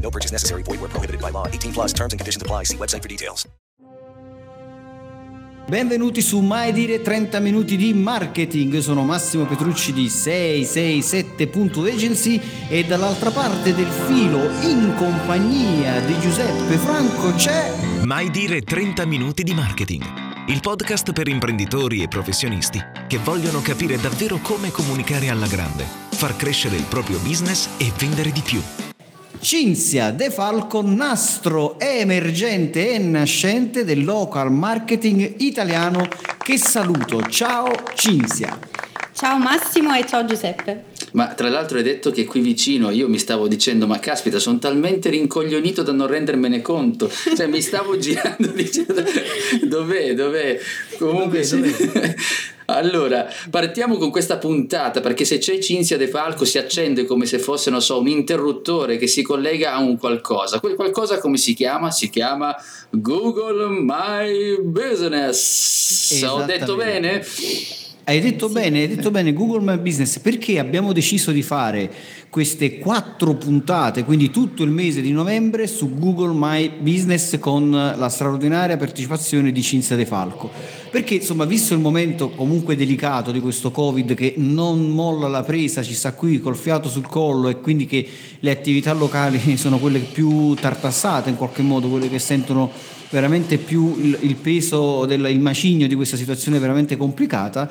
No purchase necessary. Void where prohibited by law. 18 plus terms and conditions apply. See website for details. Benvenuti su Mai Dire 30 Minuti di Marketing. Io sono Massimo Petrucci di 667.agency e dall'altra parte del filo, in compagnia di Giuseppe Franco, c'è. Mai dire 30 minuti di marketing. Il podcast per imprenditori e professionisti che vogliono capire davvero come comunicare alla grande, far crescere il proprio business e vendere di più. Cinzia De Falco, nastro emergente e nascente del local marketing italiano. Che saluto. Ciao Cinzia. Ciao Massimo e ciao Giuseppe. Ma tra l'altro hai detto che qui vicino io mi stavo dicendo ma caspita sono talmente rincoglionito da non rendermene conto cioè mi stavo girando dicendo dov'è dov'è comunque Dov'è, sì. allora partiamo con questa puntata perché se c'è Cinzia De Falco si accende come se fosse non so un interruttore che si collega a un qualcosa quel qualcosa come si chiama? si chiama Google My Business ho detto bene? Hai detto bene, hai detto bene Google My Business perché abbiamo deciso di fare queste quattro puntate, quindi tutto il mese di novembre su Google My Business con la straordinaria partecipazione di Cinzia De Falco. Perché insomma, visto il momento comunque delicato di questo Covid che non molla la presa, ci sta qui col fiato sul collo e quindi che le attività locali sono quelle più tartassate in qualche modo, quelle che sentono veramente più il, il peso, del, il macigno di questa situazione veramente complicata,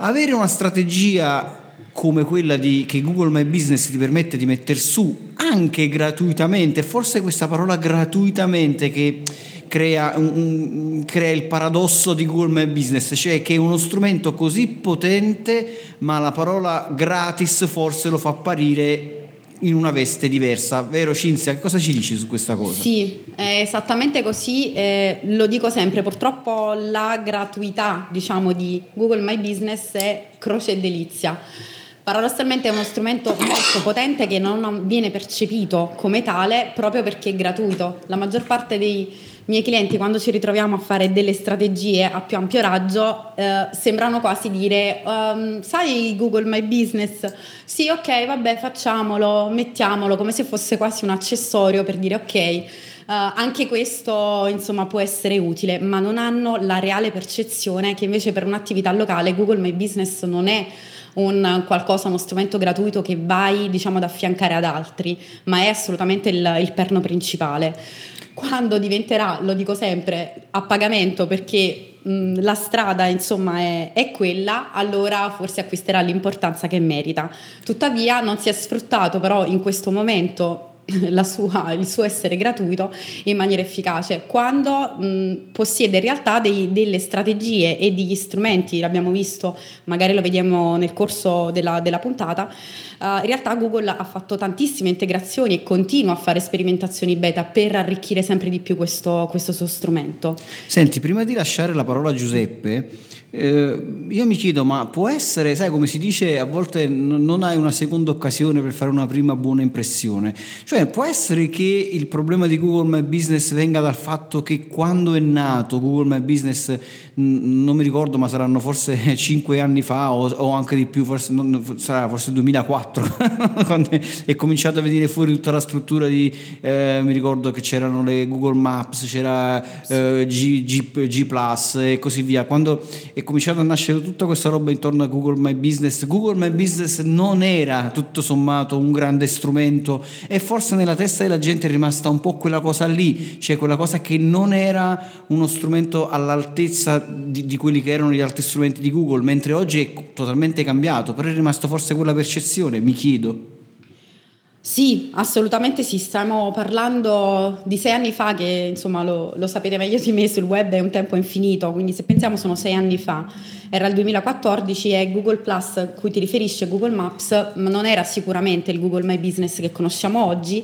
avere una strategia come quella di, che Google My Business ti permette di mettere su anche gratuitamente, forse questa parola gratuitamente che crea, un- crea il paradosso di Google My Business, cioè che è uno strumento così potente ma la parola gratis forse lo fa apparire in una veste diversa, vero Cinzia? Cosa ci dici su questa cosa? Sì, è esattamente così, eh, lo dico sempre, purtroppo la gratuità diciamo di Google My Business è croce e delizia. Paradossalmente è uno strumento molto potente che non viene percepito come tale proprio perché è gratuito. La maggior parte dei miei clienti quando ci ritroviamo a fare delle strategie a più ampio raggio eh, sembrano quasi dire ehm, sai Google My Business? Sì ok vabbè facciamolo mettiamolo come se fosse quasi un accessorio per dire ok eh, anche questo insomma può essere utile ma non hanno la reale percezione che invece per un'attività locale Google My Business non è un qualcosa, uno strumento gratuito che vai diciamo ad affiancare ad altri, ma è assolutamente il, il perno principale. Quando diventerà, lo dico sempre, a pagamento perché mh, la strada insomma è, è quella, allora forse acquisterà l'importanza che merita. Tuttavia non si è sfruttato però in questo momento sua- il suo essere gratuito in maniera efficace quando mh, possiede in realtà dei- delle strategie e degli strumenti l'abbiamo visto magari lo vediamo nel corso della, della puntata eh, in realtà Google ha fatto tantissime integrazioni e continua a fare sperimentazioni beta per arricchire sempre di più questo, questo suo strumento. Senti, prima di lasciare la parola a Giuseppe, eh, io mi chiedo, ma può essere, sai come si dice, a volte n- non hai una seconda occasione per fare una prima buona impressione. Cioè, può essere che il problema di Google My Business venga dal fatto che quando è nato Google My Business, non mi ricordo, ma saranno forse 5 anni fa o, o anche di più, forse, non- sarà forse 2004, quando è cominciato a venire fuori tutta la struttura di, eh, mi ricordo che c'erano le Google Maps, c'era eh, G, G, G Plus e così via. Quando è cominciato a nascere tutta questa roba intorno a Google My Business, Google My Business non era tutto sommato un grande strumento e forse nella testa della gente è rimasta un po' quella cosa lì, cioè quella cosa che non era uno strumento all'altezza di, di quelli che erano gli altri strumenti di Google, mentre oggi è totalmente cambiato, però è rimasto forse quella percezione, mi chiedo. Sì, assolutamente sì, stiamo parlando di sei anni fa che insomma lo, lo, sapete meglio di me sul web è un tempo infinito, quindi se pensiamo sono sei anni fa, era il 2014 e Google Plus cui ti riferisce Google Maps non era sicuramente il Google My Business che conosciamo oggi,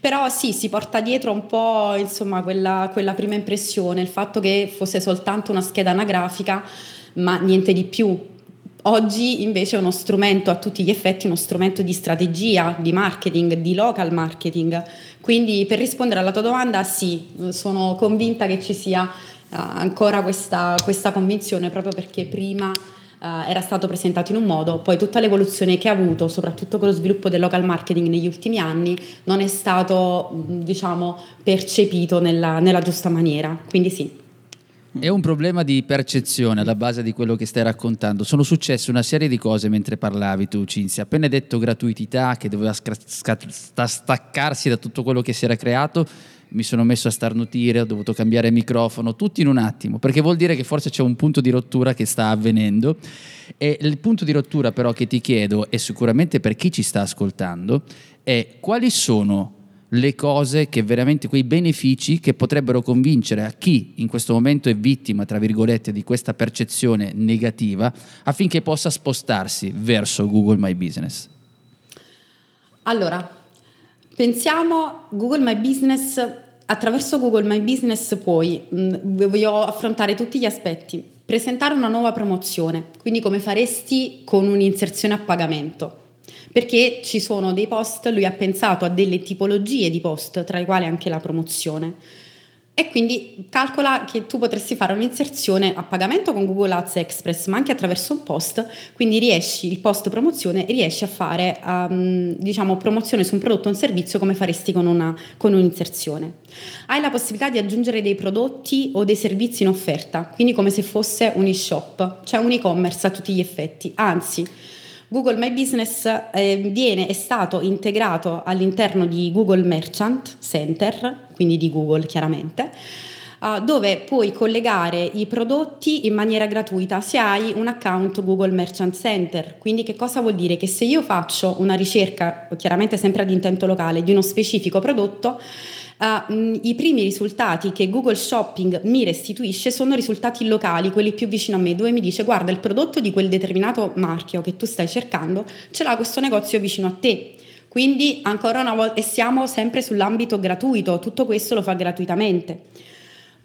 però sì, si porta dietro un po' insomma quella, quella prima impressione, il fatto che fosse soltanto una scheda anagrafica ma niente di più, Oggi invece è uno strumento a tutti gli effetti, uno strumento di strategia, di marketing, di local marketing. Quindi per rispondere alla tua domanda, sì, sono convinta che ci sia uh, ancora questa, questa, convinzione proprio perché prima uh, era stato presentato in un modo, poi tutta l'evoluzione che ha avuto, soprattutto con lo sviluppo del local marketing negli ultimi anni, non è stato diciamo, percepito nella, nella giusta maniera. Quindi sì, è un problema di percezione alla base di quello che stai raccontando. Sono successe una serie di cose mentre parlavi tu, Cinzia. Appena detto gratuità, che doveva staccarsi da tutto quello che si era creato, mi sono messo a starnutire, ho dovuto cambiare microfono, tutto in un attimo, perché vuol dire che forse c'è un punto di rottura che sta avvenendo. E il punto di rottura però che ti chiedo, e sicuramente per chi ci sta ascoltando, è quali sono le cose che veramente, quei benefici che potrebbero convincere a chi in questo momento è vittima, tra virgolette, di questa percezione negativa affinché possa spostarsi verso Google My Business? Allora, pensiamo Google My Business, attraverso Google My Business mh, mm, voglio affrontare tutti gli aspetti. Presentare una nuova promozione, quindi come faresti con un'inserzione a pagamento perché ci sono dei post, lui ha pensato a delle tipologie di post, tra le quali anche la promozione. E quindi calcola che tu potresti fare un'inserzione a pagamento con Google Ads Express, ma anche attraverso un post, quindi riesci, il post promozione, riesci a fare um, diciamo, promozione su un prodotto o un servizio come faresti con, una, con un'inserzione. Hai la possibilità di aggiungere dei prodotti o dei servizi in offerta, quindi come se fosse un e-shop, cioè un e-commerce a tutti gli effetti, anzi Google My Business eh, viene, è stato integrato all'interno di Google Merchant Center, quindi di Google chiaramente, uh, dove puoi collegare i prodotti in maniera gratuita se hai un account Google Merchant Center. Quindi che cosa vuol dire? Che se io faccio una ricerca, chiaramente sempre ad intento locale, di uno specifico prodotto, Uh, I primi risultati che Google Shopping mi restituisce sono risultati locali, quelli più vicino a me, dove mi dice guarda il prodotto di quel determinato marchio che tu stai cercando ce l'ha questo negozio vicino a te. Quindi ancora una volta, e siamo sempre sull'ambito gratuito, tutto questo lo fa gratuitamente.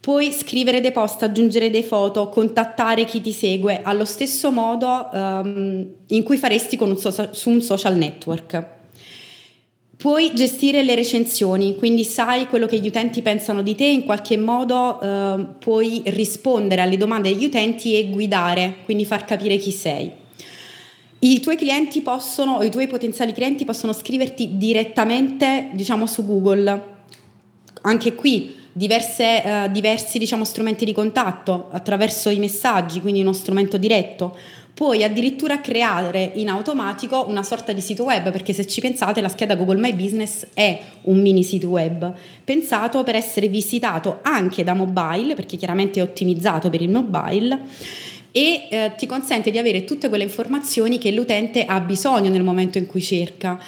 Puoi scrivere dei post, aggiungere dei foto, contattare chi ti segue allo stesso modo um, in cui faresti un so- su un social network. Puoi gestire le recensioni, quindi sai quello che gli utenti pensano di te, in qualche modo eh, puoi rispondere alle domande degli utenti e guidare, quindi far capire chi sei. I tuoi clienti possono, o i tuoi potenziali clienti possono scriverti direttamente, diciamo, su Google. Anche qui diverse, eh, diversi diciamo, strumenti di contatto attraverso i messaggi, quindi uno strumento diretto puoi addirittura creare in automatico una sorta di sito web, perché se ci pensate la scheda Google My Business è un mini sito web, pensato per essere visitato anche da mobile, perché chiaramente è ottimizzato per il mobile e eh, ti consente di avere tutte quelle informazioni che l'utente ha bisogno nel momento in cui cerca.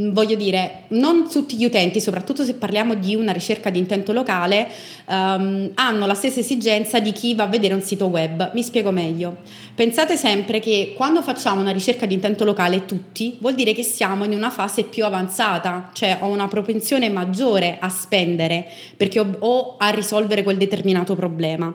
Mm, voglio dire, non tutti gli utenti, soprattutto se parliamo di una ricerca di intento locale, um, hanno la stessa esigenza di chi va a vedere un sito web. Mi spiego meglio. Pensate sempre che quando facciamo una ricerca di intento locale tutti, vuol dire che siamo in una fase più avanzata, cioè ho una propensione maggiore a spendere perché ho, o a risolvere quel determinato problema.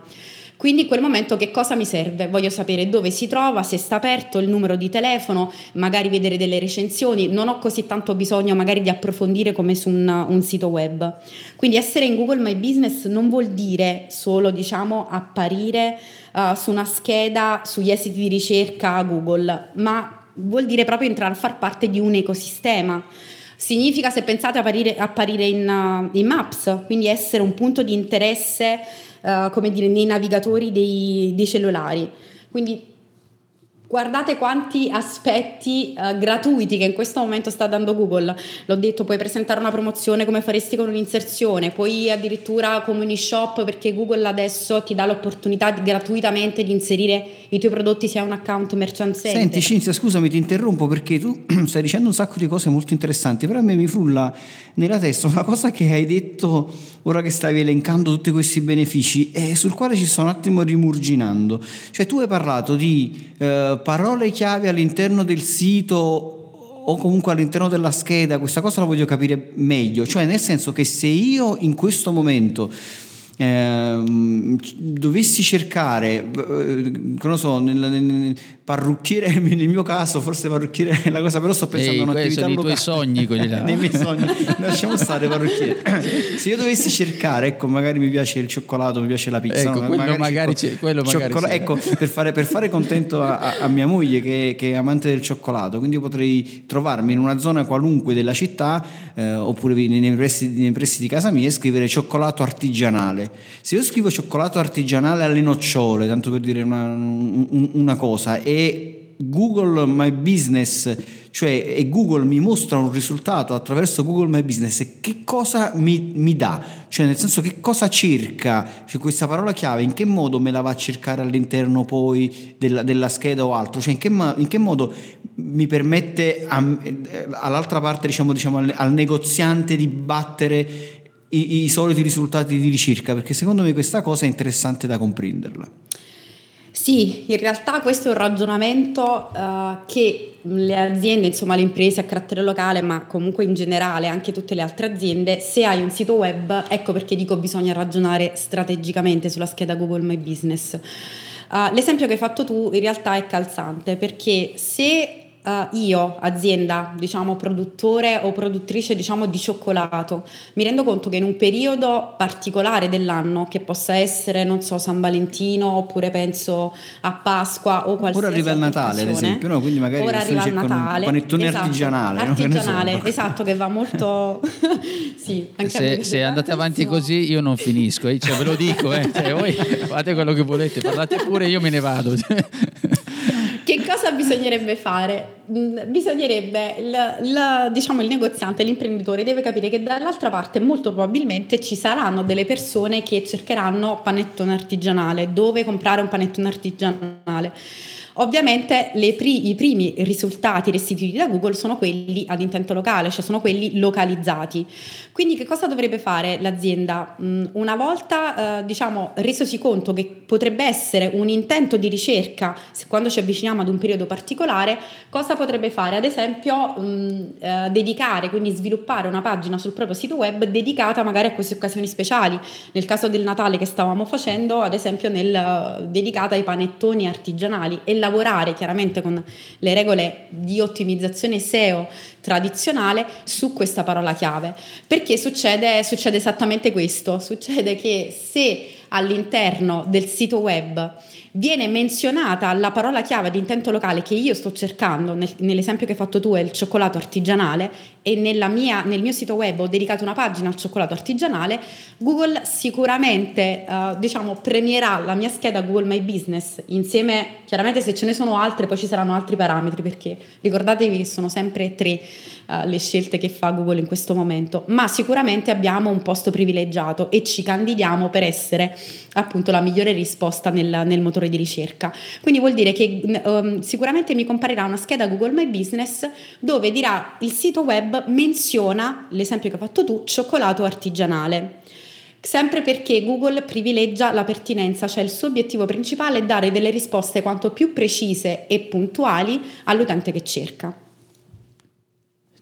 Quindi in quel momento che cosa mi serve? Voglio sapere dove si trova, se sta aperto, il numero di telefono, magari vedere delle recensioni, non ho così tanto bisogno magari di approfondire come su un, un sito web. Quindi essere in Google My Business non vuol dire solo diciamo apparire uh, su una scheda sugli esiti di ricerca Google, ma vuol dire proprio entrare a far parte di un ecosistema. Significa, se pensate, apparire, apparire in, uh, in Maps, quindi essere un punto di interesse uh, come dire, nei navigatori dei, dei cellulari. Quindi Guardate quanti aspetti uh, gratuiti che in questo momento sta dando Google. L'ho detto, puoi presentare una promozione come faresti con un'inserzione, puoi addirittura come shop perché Google adesso ti dà l'opportunità di, gratuitamente di inserire i tuoi prodotti se hai un account merchant center. Senti Cinzia, scusami, ti interrompo perché tu stai dicendo un sacco di cose molto interessanti, però a me mi frulla nella testa una cosa che hai detto ora che stavi elencando tutti questi benefici e sul quale ci sto un attimo rimurginando. Cioè tu hai parlato di parole chiave all'interno del sito o comunque all'interno della scheda, questa cosa la voglio capire meglio, cioè nel senso che se io in questo momento eh, dovessi cercare, eh, non so, nel, nel, parrucchiere nel mio caso forse parrucchiere è la cosa però sto pensando Ehi, a un'attività sono locale i tuoi sogni quelli là. Nei miei sogni. Lasciamo stare parrucchiere. Se io dovessi cercare ecco magari mi piace il cioccolato mi piace la pizza ecco, no? quello magari, c'è, quello magari cioccolo- ecco per fare, per fare contento a, a- mia moglie che, che è amante del cioccolato quindi io potrei trovarmi in una zona qualunque della città eh, oppure nei pressi, nei pressi di casa mia e scrivere cioccolato artigianale. Se io scrivo cioccolato artigianale alle nocciole tanto per dire una, un- una cosa e Google My Business, cioè e Google mi mostra un risultato attraverso Google My Business, che cosa mi, mi dà? Cioè nel senso che cosa cerca? Cioè questa parola chiave, in che modo me la va a cercare all'interno poi della, della scheda o altro? Cioè in che, in che modo mi permette a- all'altra parte, diciamo, diciamo al, al negoziante di battere i, i soliti risultati di ricerca? Perché secondo me questa cosa è interessante da comprenderla. Sì, in realtà questo è un ragionamento eh, che le aziende, insomma le imprese a carattere locale, ma comunque in generale anche tutte le altre aziende, se hai un sito web, ecco perché dico bisogna ragionare strategicamente sulla scheda Google My Business. Eh, l'esempio che hai fatto tu in realtà è calzante perché se eh, io, azienda, diciamo produttore o produttrice diciamo di cioccolato, mi rendo conto che in un periodo particolare dell'anno, che possa essere, non so, San Valentino oppure penso a Pasqua o qualsiasi Ora arriva il Natale, ad esempio, no? Quindi magari ora arriva il cercano un Natale, panettone esatto, artigianale, no? So. artigianale, esatto, che va molto... sì, se, se andate avanti così io non finisco, eh, cioè, ve lo dico, eh. Cioè, voi fate quello che volete, parlate pure, io me ne vado. Che cosa bisognerebbe fare? Mm, Bisognerebbe, il, il- diciamo, il negoziante, l'imprenditore deve capire che dall'altra parte molto probabilmente ci saranno delle persone che cercheranno panettone artigianale, dove comprare un panettone artigianale. Ovviamente pri- i primi risultati restituiti da Google sono quelli ad intento locale, cioè sono quelli localizzati. Quindi che cosa dovrebbe fare l'azienda? Mm, Una volta eh, diciamo resosi conto che potrebbe essere un intento di ricerca quando ci avviciniamo ad un periodo particolare, cosa potrebbe fare? Ad esempio mm, eh, dedicare, quindi sviluppare una pagina sul proprio sito web dedicata magari a queste occasioni speciali. Nel caso del Natale che stavamo facendo, ad esempio nel, eh, dedicata ai panettoni artigianali e lavorare chiaramente con le regole di ottimizzazione SEO tradizionale su questa parola chiave. Perché succede, succede esattamente questo, succede che se all'interno del sito web viene menzionata la parola chiave di intento locale che io sto cercando, nel- nell'esempio che hai fatto tu è il cioccolato artigianale e mia- nel mio sito web ho dedicato una pagina al cioccolato artigianale, Google sicuramente eh, diciamo premierà la mia scheda Google My Business insieme, chiaramente se ce ne sono altre poi ci saranno altri parametri perché ricordatevi che sono sempre tre eh, le scelte che fa Google in questo momento, ma sicuramente abbiamo un posto privilegiato e ci candidiamo per essere appunto la migliore risposta nel, nel motore di ricerca. Quindi vuol dire che ehm, sicuramente mi comparirà una scheda Google My Business dove dirà il sito web menziona l'esempio che hai fatto tu, cioccolato artigianale. Sempre perché Google privilegia la pertinenza, cioè il suo obiettivo principale è dare delle risposte quanto più precise e puntuali all'utente che cerca.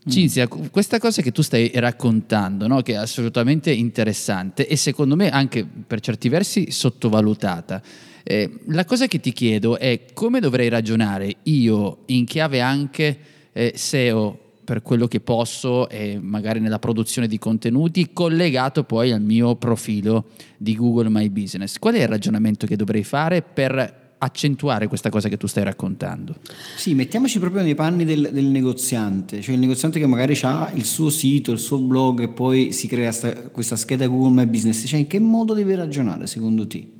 Cinzia, questa cosa che tu stai raccontando, no, che è assolutamente interessante e secondo me anche per certi versi sottovalutata, eh, la cosa che ti chiedo è come dovrei ragionare io in chiave anche eh, SEO per quello che posso e magari nella produzione di contenuti collegato poi al mio profilo di Google My Business. Qual è il ragionamento che dovrei fare per accentuare questa cosa che tu stai raccontando? Sì, mettiamoci proprio nei panni del, del negoziante, cioè il negoziante che magari ha il suo sito, il suo blog e poi si crea sta- questa scheda Google My Business, cioè in che modo deve ragionare secondo te?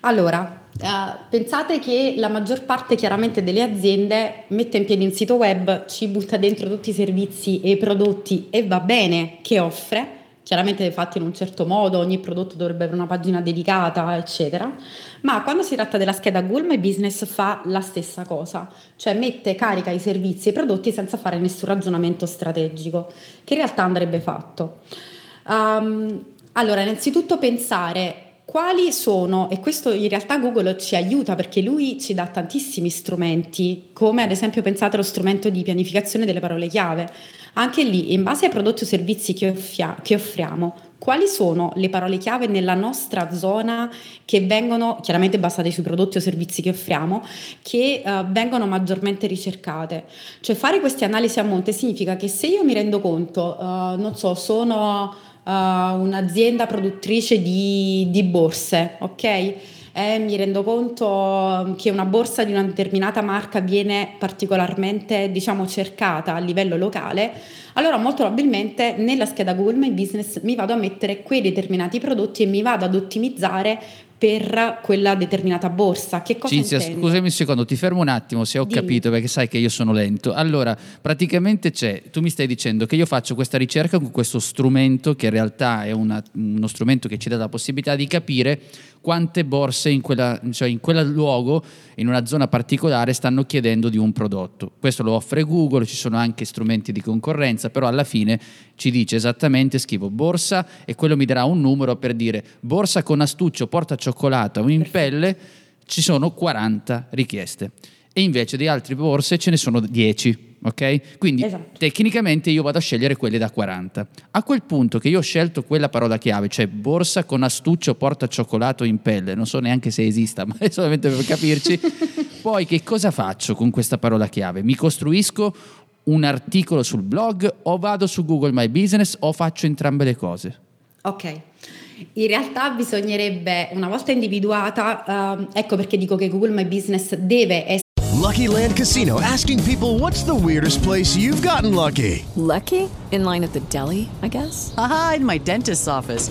Allora, eh, pensate che la maggior parte chiaramente delle aziende mette in piedi un sito web, ci butta dentro tutti i servizi e i prodotti e va bene che offre, chiaramente fatti in un certo modo, ogni prodotto dovrebbe avere una pagina dedicata, eccetera, ma quando si tratta della scheda Google My Business fa la stessa cosa, cioè mette carica i servizi e i prodotti senza fare nessun ragionamento strategico, che in realtà andrebbe fatto. Um, allora, innanzitutto pensare quali sono, e questo in realtà Google ci aiuta perché lui ci dà tantissimi strumenti, come ad esempio pensate allo strumento di pianificazione delle parole chiave. Anche lì, in base ai prodotti o servizi che, offia- che offriamo, quali sono le parole chiave nella nostra zona che vengono, chiaramente basate sui prodotti o servizi che offriamo, che uh, vengono maggiormente ricercate? Cioè fare queste analisi a monte significa che se io mi rendo conto, uh, non so, sono uh, un'azienda produttrice di, di borse, ok? E mi rendo conto che una borsa di una determinata marca viene particolarmente diciamo, cercata a livello locale, allora molto probabilmente nella scheda Google My Business mi vado a mettere quei determinati prodotti e mi vado ad ottimizzare per quella determinata borsa. Che cosa Cinzia, intendo? scusami un secondo, ti fermo un attimo se ho Dimmi. capito perché sai che io sono lento. Allora, praticamente c'è, tu mi stai dicendo che io faccio questa ricerca con questo strumento che in realtà è una- uno strumento che ci dà la possibilità di capire quante borse in, quella, cioè in quel luogo, in una zona particolare, stanno chiedendo di un prodotto. Questo lo offre Google, ci sono anche strumenti di concorrenza, però alla fine ci dice esattamente, scrivo borsa e quello mi darà un numero per dire borsa con astuccio, porta cioccolato in pelle, ci sono 40 richieste. E invece di altre borse ce ne sono 10. Ok? Quindi Esatto. tecnicamente io vado a scegliere quelle da 40. A quel punto che io ho scelto quella parola chiave, cioè borsa con astuccio porta cioccolato in pelle, non so neanche se esista, ma è solamente per capirci. Poi che cosa faccio con questa parola chiave? Mi costruisco un articolo sul blog o vado su Google My Business o faccio entrambe le cose? Ok. In realtà bisognerebbe, una volta individuata, ehm, ecco perché dico che Google My Business deve essere Lucky Land Casino asking people what's the weirdest place you've gotten lucky? Lucky? In line at the deli, I guess? Aha, in my dentist's office.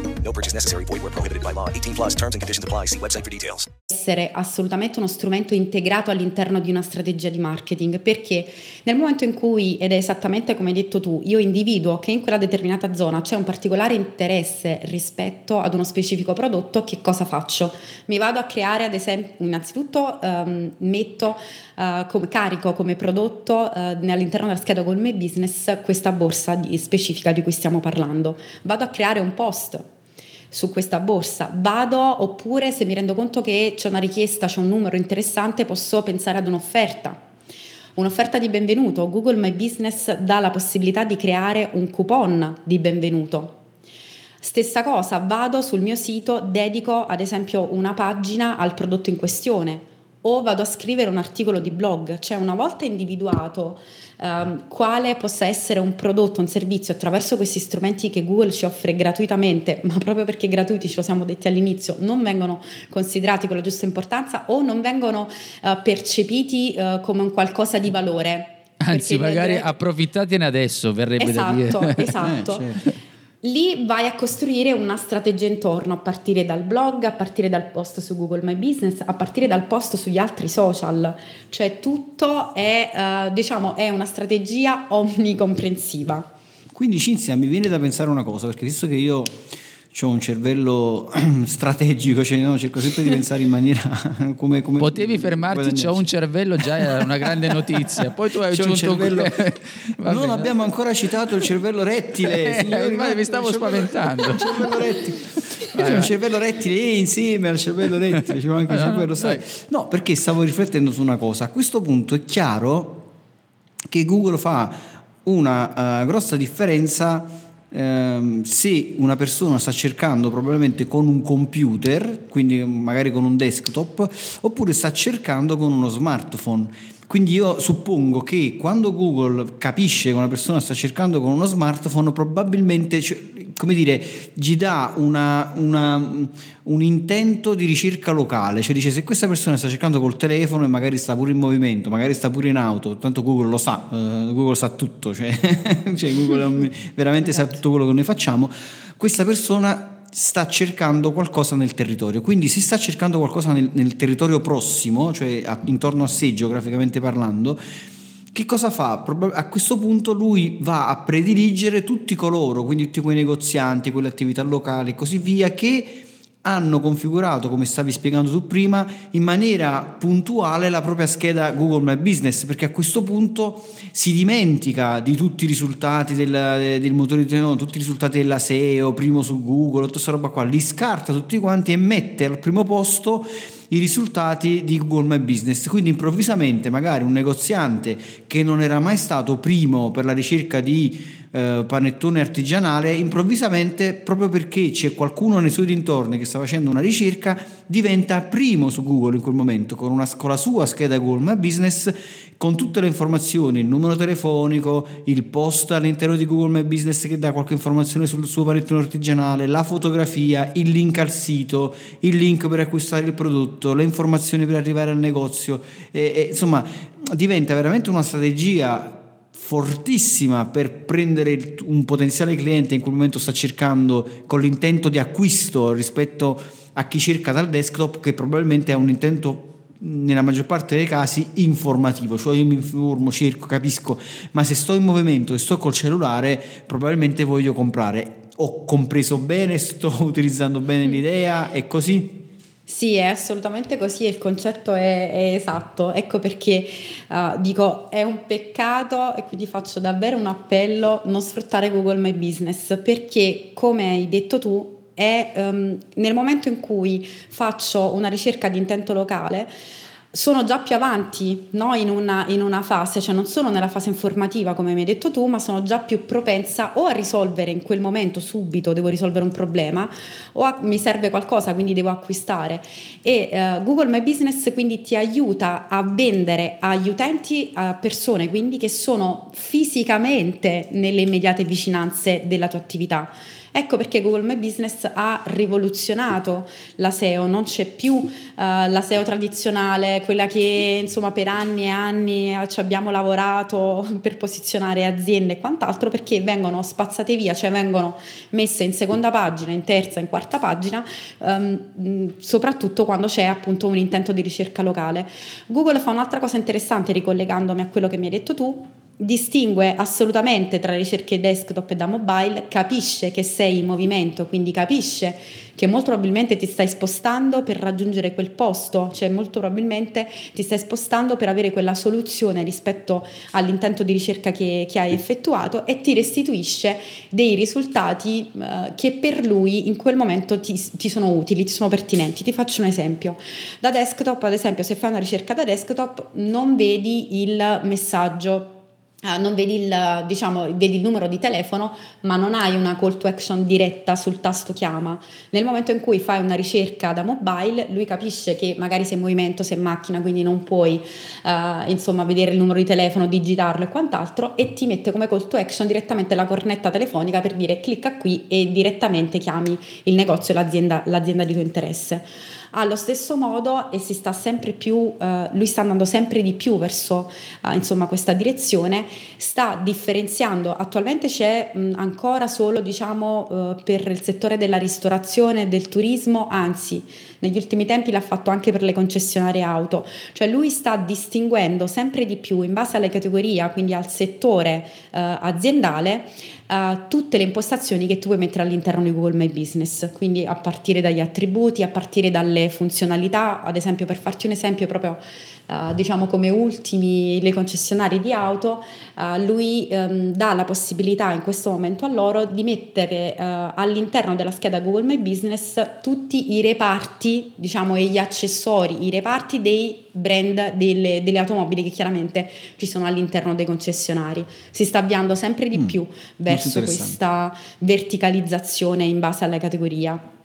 No purchase necessary. Void where prohibited by law. 18 plus terms and conditions apply. See website for details. essere assolutamente uno strumento integrato all'interno di una strategia di marketing perché nel momento in cui, ed è esattamente come hai detto tu, io individuo che in quella determinata zona c'è un particolare interesse rispetto ad uno specifico prodotto, che cosa faccio? Mi vado a creare ad esempio, innanzitutto ehm, metto eh, come carico come prodotto eh, all'interno della scheda My Business questa borsa di- specifica di cui stiamo parlando. Vado a creare un post su questa borsa. Vado oppure se mi rendo conto che c'è una richiesta, c'è un numero interessante, posso pensare ad un'offerta. Un'offerta di benvenuto. Google My Business dà la possibilità di creare un coupon di benvenuto. Stessa cosa, vado sul mio sito, dedico ad esempio una pagina al prodotto in questione o vado a scrivere un articolo di blog, cioè una volta individuato ehm, quale possa essere un prodotto, un servizio attraverso questi strumenti che Google ci offre gratuitamente, ma proprio perché gratuiti, ce lo siamo detti all'inizio, non vengono considerati con la giusta importanza o non vengono eh, percepiti eh, come un qualcosa di valore. Anzi, magari vedrete- approfittatene adesso, verrebbe da dire. Esatto, esatto. Eh, certo. Lì vai a costruire una strategia intorno a partire dal blog, a partire dal post su Google My Business, a partire dal post sugli altri social, cioè tutto è, eh, diciamo, è una strategia omnicomprensiva. Quindi Cinzia mi viene da pensare una cosa, perché visto che io ho un cervello strategico, cioè, no, cerco sempre di pensare in maniera come... come Potevi fermarti, ho un cervello, già era una grande notizia. Poi tu hai C'ho un aggiunto Va non bene. abbiamo ancora citato il cervello rettile. Eh, signori, ma mi stavo spaventando. Il cervello rettile. Vai, il cervello rettile e insieme al cervello rettile, c'è anche il Ah, cervello sai. No, perché stavo riflettendo su una cosa. A questo punto è chiaro che Google fa una eh, grossa differenza ehm, se una persona sta cercando probabilmente con un computer, quindi magari con un desktop, oppure sta cercando con uno smartphone. Quindi io suppongo che quando Google capisce che una persona sta cercando con uno smartphone, probabilmente, cioè, come dire, gli dà una- una- un intento di ricerca locale, cioè dice se questa persona sta cercando col telefono e magari sta pure in movimento, magari sta pure in auto, tanto Google lo sa, eh, Google sa tutto, cioè, cioè Google veramente sa tutto quello che noi facciamo, questa persona sta cercando qualcosa nel territorio, quindi se sta cercando qualcosa nel, nel territorio prossimo, cioè a- intorno a sé geograficamente parlando, che cosa fa? A questo punto lui va a prediligere tutti coloro, quindi tutti quei negozianti, quelle attività locali e così via, che hanno configurato, come stavi spiegando tu prima, in maniera puntuale la propria scheda Google My Business, perché a questo punto si dimentica di tutti i risultati del, del motore di no, tutti i risultati della SEO, primo su Google, tutta questa roba qua, li scarta tutti quanti e mette al primo posto i risultati di Google My Business. Quindi improvvisamente magari un negoziante che non era mai stato primo per la ricerca di eh, panettone artigianale, improvvisamente, proprio perché c'è qualcuno nei suoi dintorni che sta facendo una ricerca, diventa primo su Google in quel momento, con, una, con la sua scheda Google My Business, con tutte le informazioni, il numero telefonico, il post all'interno di Google My Business che dà qualche informazione sul suo panettone artigianale, la fotografia, il link al sito, il link per acquistare il prodotto, le informazioni per arrivare al negozio, e- e, insomma diventa veramente una strategia fortissima per prendere un potenziale cliente in quel momento sta cercando con l'intento di acquisto rispetto a chi cerca dal desktop che probabilmente ha un intento nella maggior parte dei casi informativo, cioè io mi informo, cerco, capisco, ma se sto in movimento e sto col cellulare probabilmente voglio comprare. Ho compreso bene, sto utilizzando bene l'idea, è così? Sì, è assolutamente così, il concetto è, è esatto. Ecco perché eh, dico è un peccato e quindi faccio davvero un appello non sfruttare Google My Business perché come hai detto tu è ehm, nel momento in cui faccio una ricerca di intento locale sono già più avanti no? in, una, in una fase, cioè non sono nella fase informativa come mi hai detto tu, ma sono già più propensa o a risolvere in quel momento subito, devo risolvere un problema, o a- mi serve qualcosa, quindi devo acquistare. E eh, Google My Business quindi ti aiuta a vendere agli utenti, a persone quindi che sono fisicamente nelle immediate vicinanze della tua attività. Ecco perché Google My Business ha rivoluzionato la SEO, non c'è più eh, la SEO tradizionale, quella che insomma per anni e anni ci abbiamo lavorato per posizionare aziende e quant'altro perché vengono spazzate via, cioè vengono messe in seconda pagina, in terza, in quarta pagina, mh, soprattutto quando c'è appunto un intento di ricerca locale. Google fa un'altra cosa interessante ricollegandomi a quello che mi hai detto tu, distingue assolutamente tra ricerche desktop e da mobile, capisce che sei in movimento, quindi capisce che molto probabilmente ti stai spostando per raggiungere quel posto, cioè molto probabilmente ti stai spostando per avere quella soluzione rispetto all'intento di ricerca che, che hai effettuato e ti restituisce dei risultati eh, che per lui in quel momento ti, ti sono utili, ti sono pertinenti. Ti faccio un esempio. Da desktop, ad esempio, se fai una ricerca da desktop, non vedi il messaggio eh, non vedi il, diciamo, vedi il numero di telefono, ma non hai una call to action diretta sul tasto chiama. Nel momento in cui fai una ricerca da mobile, lui capisce che magari sei in movimento, sei in macchina, quindi non puoi eh, insomma, vedere il numero di telefono, digitarlo e quant'altro, e ti mette come call to action direttamente la cornetta telefonica per dire clicca qui e direttamente chiami il negozio l'azienda, l'azienda di tuo interesse. Allo stesso modo e si sta sempre più, eh, lui sta andando sempre di più verso eh, insomma, questa direzione, sta differenziando, attualmente c'è mh, ancora solo diciamo, eh, per il settore della ristorazione e del turismo, anzi negli ultimi tempi l'ha fatto anche per le concessionarie auto, cioè lui sta distinguendo sempre di più in base alla categoria, quindi al settore eh, aziendale, eh, tutte le impostazioni che tu puoi mettere all'interno di Google My Business, quindi a partire dagli attributi, a partire dalle funzionalità, ad esempio per farti un esempio proprio Uh, diciamo come ultimi le concessionarie di auto, uh, lui um, dà la possibilità in questo momento a loro di mettere uh, all'interno della scheda Google My Business tutti i reparti, diciamo, e gli accessori, i reparti dei brand delle, delle, automobili che chiaramente ci sono all'interno dei concessionari. Si sta avviando sempre di mm, più verso questa verticalizzazione in base alla categoria.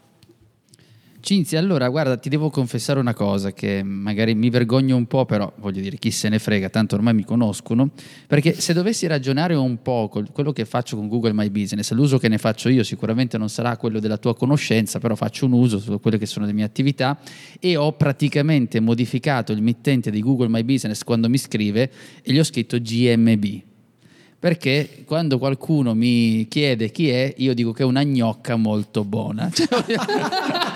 Cinzia, allora guarda, ti devo confessare una cosa che magari mi vergogno un po', però voglio dire, chi se ne frega, tanto ormai mi conoscono, perché se dovessi ragionare un po' con quello che faccio con Google My Business, l'uso che ne faccio io sicuramente non sarà quello della tua conoscenza, però faccio un uso su quelle che sono le mie attività e ho praticamente modificato il mittente di Google My Business quando mi scrive e gli ho scritto GMB perché quando qualcuno mi chiede chi è, io dico che è una gnocca molto buona.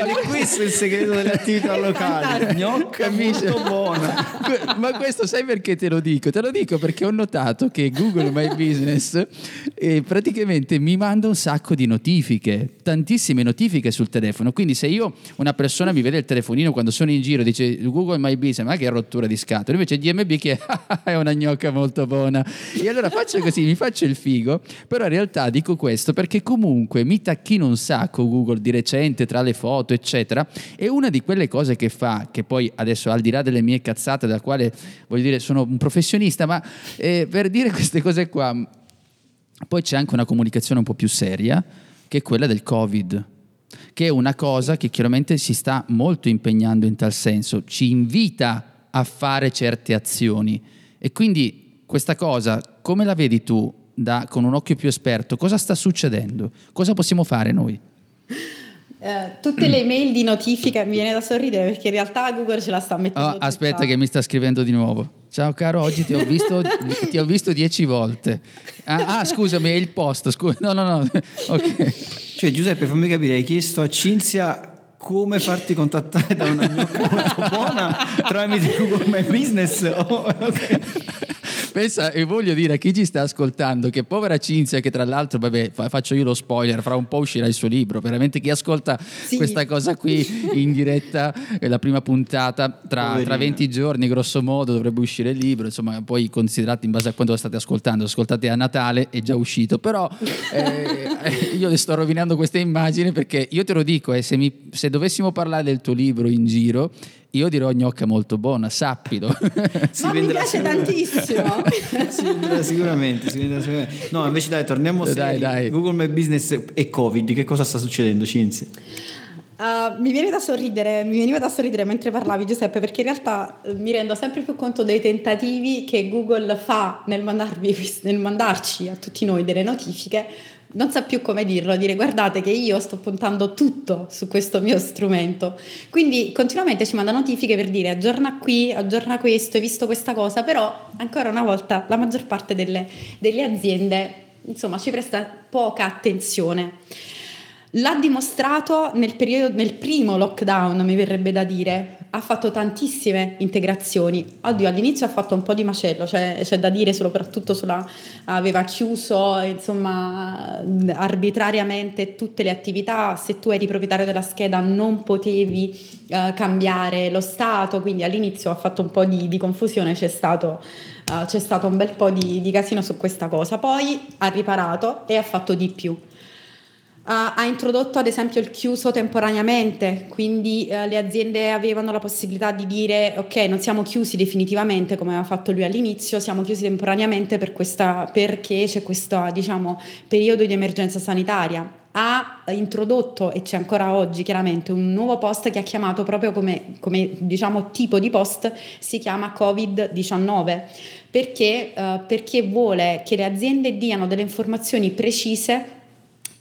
Ed è questo il segreto delle attività locali. Gnocca molto buona. Ma questo sai perché te lo dico? Te lo dico perché ho notato che Google My Business eh, praticamente mi manda un sacco di notifiche, tantissime notifiche sul telefono. Quindi se io, una persona mi vede il telefonino quando sono in giro, dice Google My Business, ma che rottura di scatole, invece DMB che è una gnocca molto buona. E allora faccio così, mi faccio il figo, però in realtà dico questo perché comunque mi tacchino un sacco Google di recente tra le foto, eccetera. E una di quelle cose che fa, che poi adesso al di là delle mie cazzate, da quale voglio dire sono un professionista, ma eh, per dire queste cose qua, poi c'è anche una comunicazione un po' più seria, che è quella del Covid che è una cosa che chiaramente si sta molto impegnando in tal senso, ci invita a fare certe azioni e quindi questa cosa come la vedi tu da, con un occhio più esperto? Cosa sta succedendo? Cosa possiamo fare noi? Eh, tutte le mail di notifica mi viene da sorridere perché in realtà Google ce la sta mettendo. Oh, aspetta, che mi sta scrivendo di nuovo. Ciao caro, oggi ti ho visto, ti ho visto dieci volte. Ah, ah, scusami, è il post. Scusa. No, no, no. Ok. Cioè, Giuseppe, fammi capire, hai chiesto a Cinzia come farti contattare da una gnocca molto buona tramite Google My Business. Oh, okay. Pensa, e voglio dire a chi ci sta ascoltando che povera Cinzia, che tra l'altro, vabbè, faccio io lo spoiler, fra un po' uscirà il suo libro. Veramente chi ascolta sì. questa cosa qui in diretta, è la prima puntata, tra, tra, 20 giorni, grosso modo, dovrebbe uscire il libro. Insomma, poi considerate in base a quando lo state ascoltando, ascoltate a Natale, è già uscito. Però eh, eh, io le sto rovinando questa immagine perché io te lo dico, eh, se, mi, se dovessimo parlare del tuo libro in giro, io dirò gnocca molto buona, sappilo. si Ma mi piace tantissimo. si venderà sicuramente, si venderà sicuramente. No, invece dai, torniamo dai. Google My Business e Covid. Che cosa sta succedendo, Cinzia? Uh, mi, viene da sorridere, mi veniva da sorridere mentre parlavi Giuseppe perché in realtà uh, mi rendo sempre più conto dei tentativi che Google fa nel, mandarvi, nel mandarci a tutti noi delle notifiche non sa più come dirlo, dire guardate che io sto puntando tutto su questo mio strumento. Quindi continuamente ci manda notifiche per dire aggiorna qui, aggiorna questo, hai visto questa cosa, però ancora una volta la maggior parte delle, delle aziende insomma ci presta poca attenzione. L'ha dimostrato nel, periodo, nel primo lockdown, mi verrebbe da dire, ha fatto tantissime integrazioni. Oddio, all'inizio ha fatto un po' di macello, cioè c'è da dire soprattutto sulla aveva chiuso insomma arbitrariamente tutte le attività, se tu eri proprietario della scheda non potevi uh, cambiare lo stato, quindi all'inizio ha fatto un po' di, di confusione, c'è stato, uh, c'è stato un bel po' di, di casino su questa cosa, poi ha riparato e ha fatto di più ha introdotto ad esempio il chiuso temporaneamente, quindi uh, le aziende avevano la possibilità di dire ok, non siamo chiusi definitivamente come aveva fatto lui all'inizio, siamo chiusi temporaneamente per questa, perché c'è questo diciamo, periodo di emergenza sanitaria. Ha introdotto, e c'è ancora oggi chiaramente, un nuovo post che ha chiamato proprio come, come diciamo, tipo di post, si chiama Covid-19, perché, uh, perché vuole che le aziende diano delle informazioni precise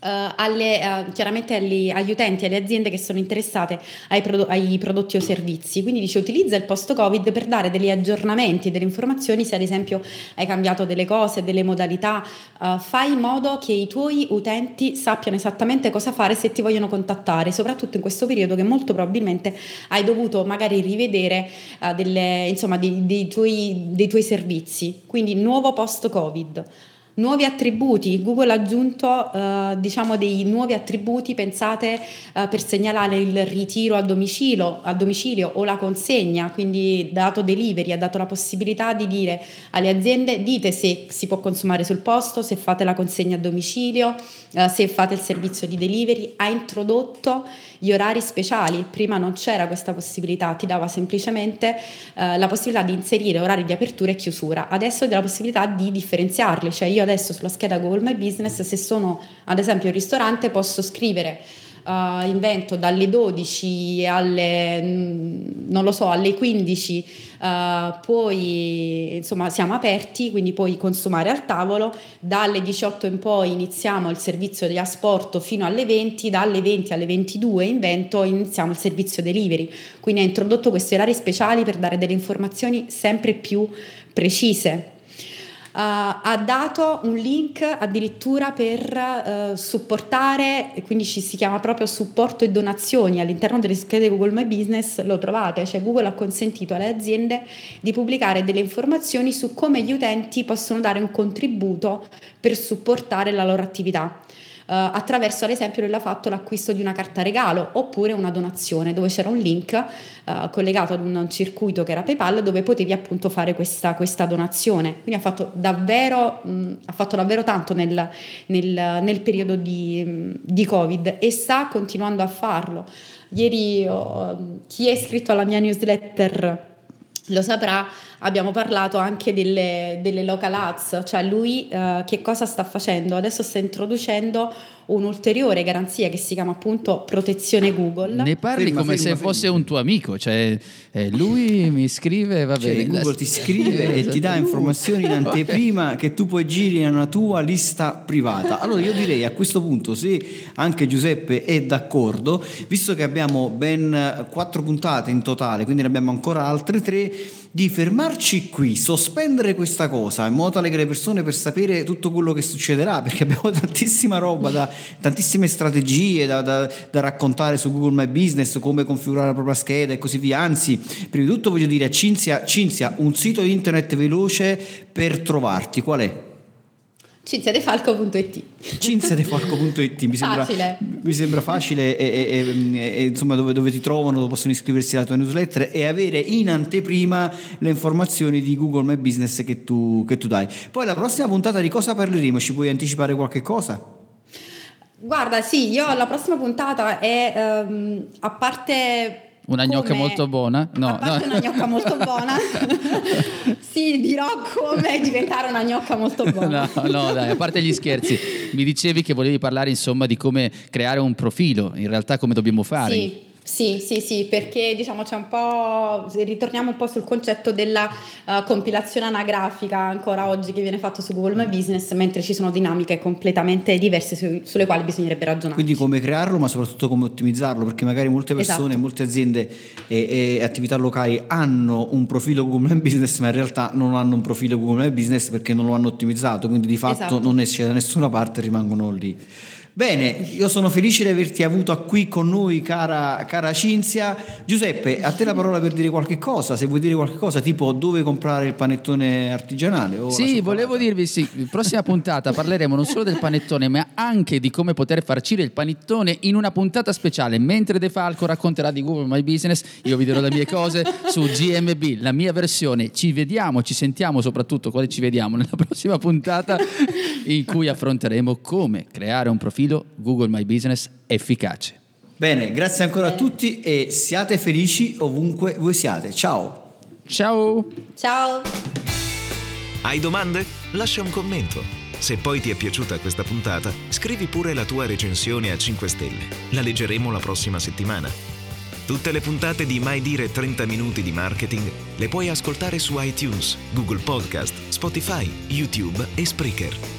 Uh, alle, uh, chiaramente agli, agli, utenti, alle aziende che sono interessate ai, prodo- ai, prodotti o servizi. Quindi dice utilizza il post-Covid per dare degli aggiornamenti, delle informazioni se ad esempio hai cambiato delle cose, delle modalità, uh, fai in modo che i tuoi utenti sappiano esattamente cosa fare se ti vogliono contattare, soprattutto in questo periodo che molto probabilmente hai dovuto magari rivedere delle, insomma, dei, dei, tuoi, dei tuoi servizi. Quindi nuovo post-Covid. Nuovi attributi, Google ha aggiunto eh, diciamo dei nuovi attributi pensate eh, per segnalare il ritiro a domicilio, a domicilio o la consegna, quindi dato delivery, ha dato la possibilità di dire alle aziende dite se si può consumare sul posto, se fate la consegna a domicilio, eh, se fate il servizio di delivery, ha introdotto gli orari speciali, prima non c'era questa possibilità, ti dava semplicemente eh, la possibilità di inserire orari di apertura e chiusura, adesso hai la possibilità di differenziarli, cioè io adesso sulla scheda Google My Business se sono ad esempio un ristorante posso scrivere uh, invento dalle 12 alle, mm, non lo so, alle 15 uh, eh, poi insomma siamo aperti, quindi puoi consumare al tavolo, dalle 18 in poi iniziamo il servizio di asporto fino alle 20, dalle 20 alle 22 invento iniziamo il servizio delivery, quindi ha introdotto questi orari speciali per dare delle informazioni sempre più precise ha dato un link addirittura per uh, supportare, quindi ci si chiama proprio supporto e donazioni. All'interno delle schede Google My Business, lo trovate, cioè Google ha consentito alle aziende di pubblicare delle informazioni su come gli utenti possono dare un contributo per supportare la loro attività. eh, attraverso ad esempio lui ha fatto l'acquisto di una carta regalo oppure una donazione dove c'era un link eh, collegato ad un circuito che era PayPal dove potevi appunto fare questa, questa donazione. Quindi ha fatto davvero, mh, ha fatto davvero tanto nel, nel, nel periodo di, di Covid e sta continuando a farlo. Ieri oh, chi è iscritto alla mia newsletter lo saprà, abbiamo parlato anche delle, delle local ads, cioè lui eh, che cosa sta facendo? Adesso sta introducendo un'ulteriore garanzia che si chiama appunto protezione Google. Ne parli ferma, come ferma, se ferma. fosse un tuo amico, cioè eh, lui mi scrive, va cioè. Google ti scrive e ti dà informazioni in anteprima che tu puoi girare nella tua lista privata. Allora io direi a questo punto se anche Giuseppe è d'accordo, visto che abbiamo ben quattro puntate in totale, quindi ne abbiamo ancora altre tre, di fermarci qui, sospendere questa cosa in modo tale che le persone per sapere tutto quello che succederà, perché abbiamo tantissima roba, da, tantissime strategie da, da, da, raccontare su Google My Business, come configurare la propria scheda e così via. Anzi, prima di tutto voglio dire a Cinzia, Cinzia un sito internet veloce per trovarti, qual è? cinziadefalco.it cinziadefalco.it mi sembra facile, mi sembra facile e, e, e, e insomma dove, dove, ti trovano dove possono iscriversi alla tua newsletter e avere in anteprima le informazioni di Google My Business che tu, che tu dai poi la prossima puntata di cosa parleremo ci puoi anticipare qualche cosa? Guarda, sì, io la prossima puntata è um, a parte una gnocca molto buona? No, no. una gnocca molto buona. sì, dirò come diventare una gnocca molto buona. no, no, dai, a parte gli scherzi, mi dicevi che volevi parlare insomma di come creare un profilo, in realtà come dobbiamo fare. Sì. Sì, sì, sì, perché diciamo c'è un po', ritorniamo un po' sul concetto della uh, compilazione anagrafica ancora oggi che viene fatto su Google My Business, mentre ci sono dinamiche completamente diverse su, sulle quali bisognerebbe ragionare. Quindi come crearlo, ma soprattutto come ottimizzarlo, perché magari molte persone, esatto. molte aziende e, e, attività locali hanno un profilo Google My Business, ma in realtà non hanno un profilo Google My Business perché non lo hanno ottimizzato, quindi di fatto esatto. non esce da nessuna parte, rimangono lì. Bene, io sono felice di averti avuto qui con noi, cara, cara Cinzia. Giuseppe, a te la parola per dire qualche cosa, se vuoi dire qualche cosa, tipo dove comprare il panettone artigianale. sì, volevo dirvi, sì, prossima puntata parleremo non solo del panettone, ma anche di come poter farcire il panettone in una puntata speciale. Mentre De Falco racconterà di Google My Business, io vi dirò le mie cose su GMB, la mia versione. Ci vediamo, ci sentiamo soprattutto, quale ci vediamo nella prossima puntata in cui affronteremo come creare un profilo profilo Google My Business efficace. Bene, grazie ancora a tutti e siate felici ovunque voi siate. Ciao. Ciao. Ciao. Hai domande? Lascia un commento. Se poi ti è piaciuta questa puntata, scrivi pure la tua recensione a 5 stelle. La leggeremo la prossima settimana. Tutte le puntate di Mai Dire 30 minuti di marketing le puoi ascoltare su iTunes, Google Podcast, Spotify, YouTube e Spreaker.